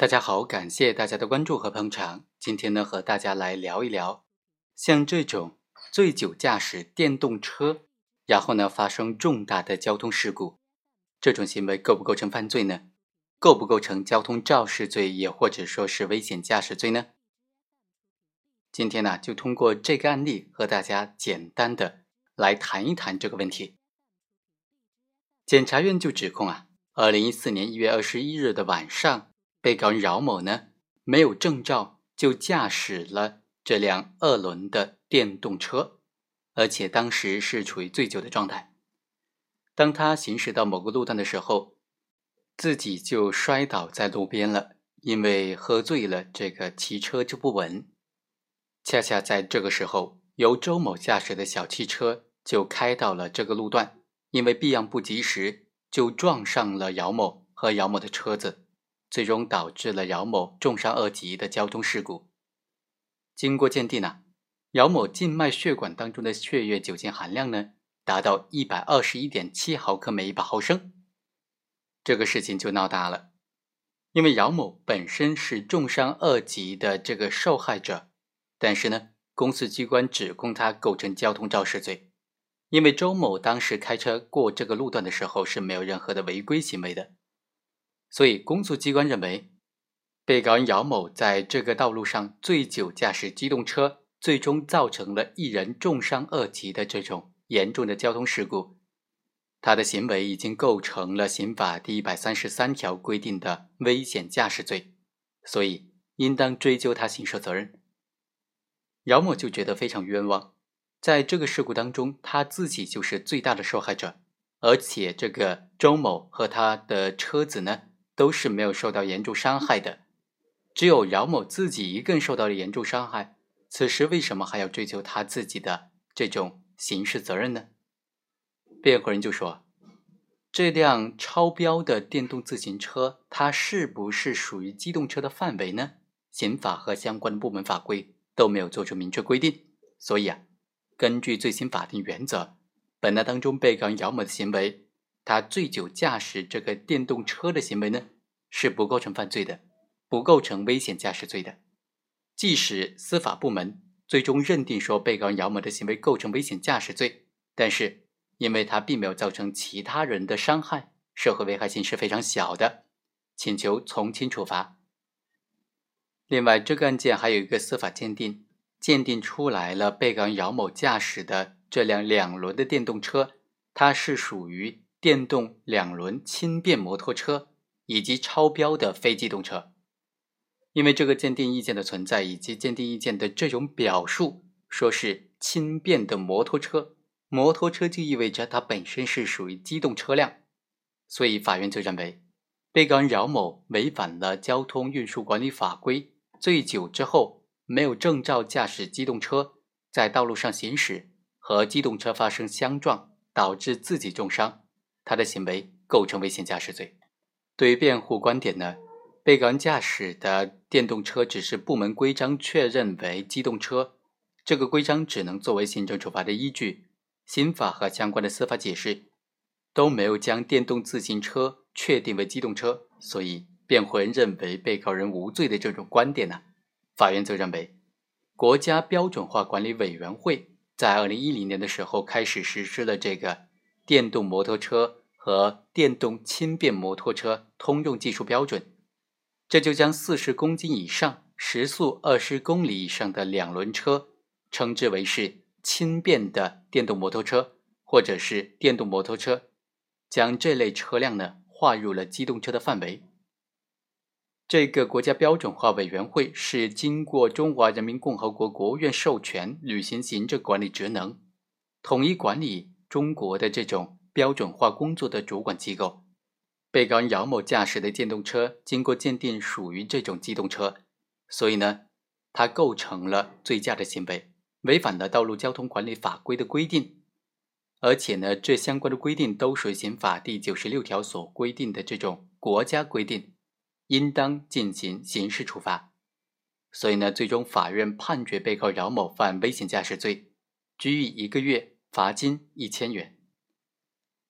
大家好，感谢大家的关注和捧场。今天呢，和大家来聊一聊，像这种醉酒驾驶电动车，然后呢发生重大的交通事故，这种行为构不构成犯罪呢？构不构成交通肇事罪，也或者说是危险驾驶罪呢？今天呢，就通过这个案例和大家简单的来谈一谈这个问题。检察院就指控啊。二零一四年一月二十一日的晚上，被告人饶某呢没有证照就驾驶了这辆二轮的电动车，而且当时是处于醉酒的状态。当他行驶到某个路段的时候，自己就摔倒在路边了，因为喝醉了，这个骑车就不稳。恰恰在这个时候，由周某驾驶的小汽车就开到了这个路段，因为避让不及时。就撞上了姚某和姚某的车子，最终导致了姚某重伤二级的交通事故。经过鉴定呢，姚某静脉血管当中的血液酒精含量呢达到一百二十一点七毫克每一百毫升。这个事情就闹大了，因为姚某本身是重伤二级的这个受害者，但是呢，公诉机关指控他构成交通肇事罪。因为周某当时开车过这个路段的时候是没有任何的违规行为的，所以公诉机关认为，被告人姚某在这个道路上醉酒驾驶机动车，最终造成了一人重伤二级的这种严重的交通事故，他的行为已经构成了刑法第一百三十三条规定的危险驾驶罪，所以应当追究他刑事责任。姚某就觉得非常冤枉。在这个事故当中，他自己就是最大的受害者，而且这个周某和他的车子呢都是没有受到严重伤害的，只有饶某自己一个人受到了严重伤害。此时为什么还要追究他自己的这种刑事责任呢？辩护人就说：“这辆超标的电动自行车，它是不是属于机动车的范围呢？刑法和相关的部门法规都没有做出明确规定，所以啊。”根据最新法定原则，本案当中被告人姚某的行为，他醉酒驾驶这个电动车的行为呢，是不构成犯罪的，不构成危险驾驶罪的。即使司法部门最终认定说被告人姚某的行为构成危险驾驶罪，但是因为他并没有造成其他人的伤害，社会危害性是非常小的，请求从轻处罚。另外，这个案件还有一个司法鉴定。鉴定出来了，被告人姚某驾驶的这辆两轮的电动车，它是属于电动两轮轻便摩托车以及超标的非机动车。因为这个鉴定意见的存在以及鉴定意见的这种表述，说是轻便的摩托车，摩托车就意味着它本身是属于机动车辆，所以法院就认为，被告人饶某违反了交通运输管理法规，醉酒之后。没有证照驾驶机动车在道路上行驶，和机动车发生相撞，导致自己重伤，他的行为构成危险驾驶罪。对于辩护观点呢，被告人驾驶的电动车只是部门规章确认为机动车，这个规章只能作为行政处罚的依据，刑法和相关的司法解释都没有将电动自行车确定为机动车，所以辩护人认为被告人无罪的这种观点呢？法院则认为，国家标准化管理委员会在二零一零年的时候开始实施了这个电动摩托车和电动轻便摩托车通用技术标准，这就将四十公斤以上、时速二十公里以上的两轮车称之为是轻便的电动摩托车，或者是电动摩托车，将这类车辆呢划入了机动车的范围。这个国家标准化委员会是经过中华人民共和国国务院授权履行行政管理职能，统一管理中国的这种标准化工作的主管机构。被告人姚某驾驶的电动车经过鉴定属于这种机动车，所以呢，他构成了醉驾的行为，违反了道路交通管理法规的规定，而且呢，这相关的规定都属于刑法第九十六条所规定的这种国家规定。应当进行刑事处罚，所以呢，最终法院判决被告饶某犯危险驾驶罪，拘役一个月，罚金一千元。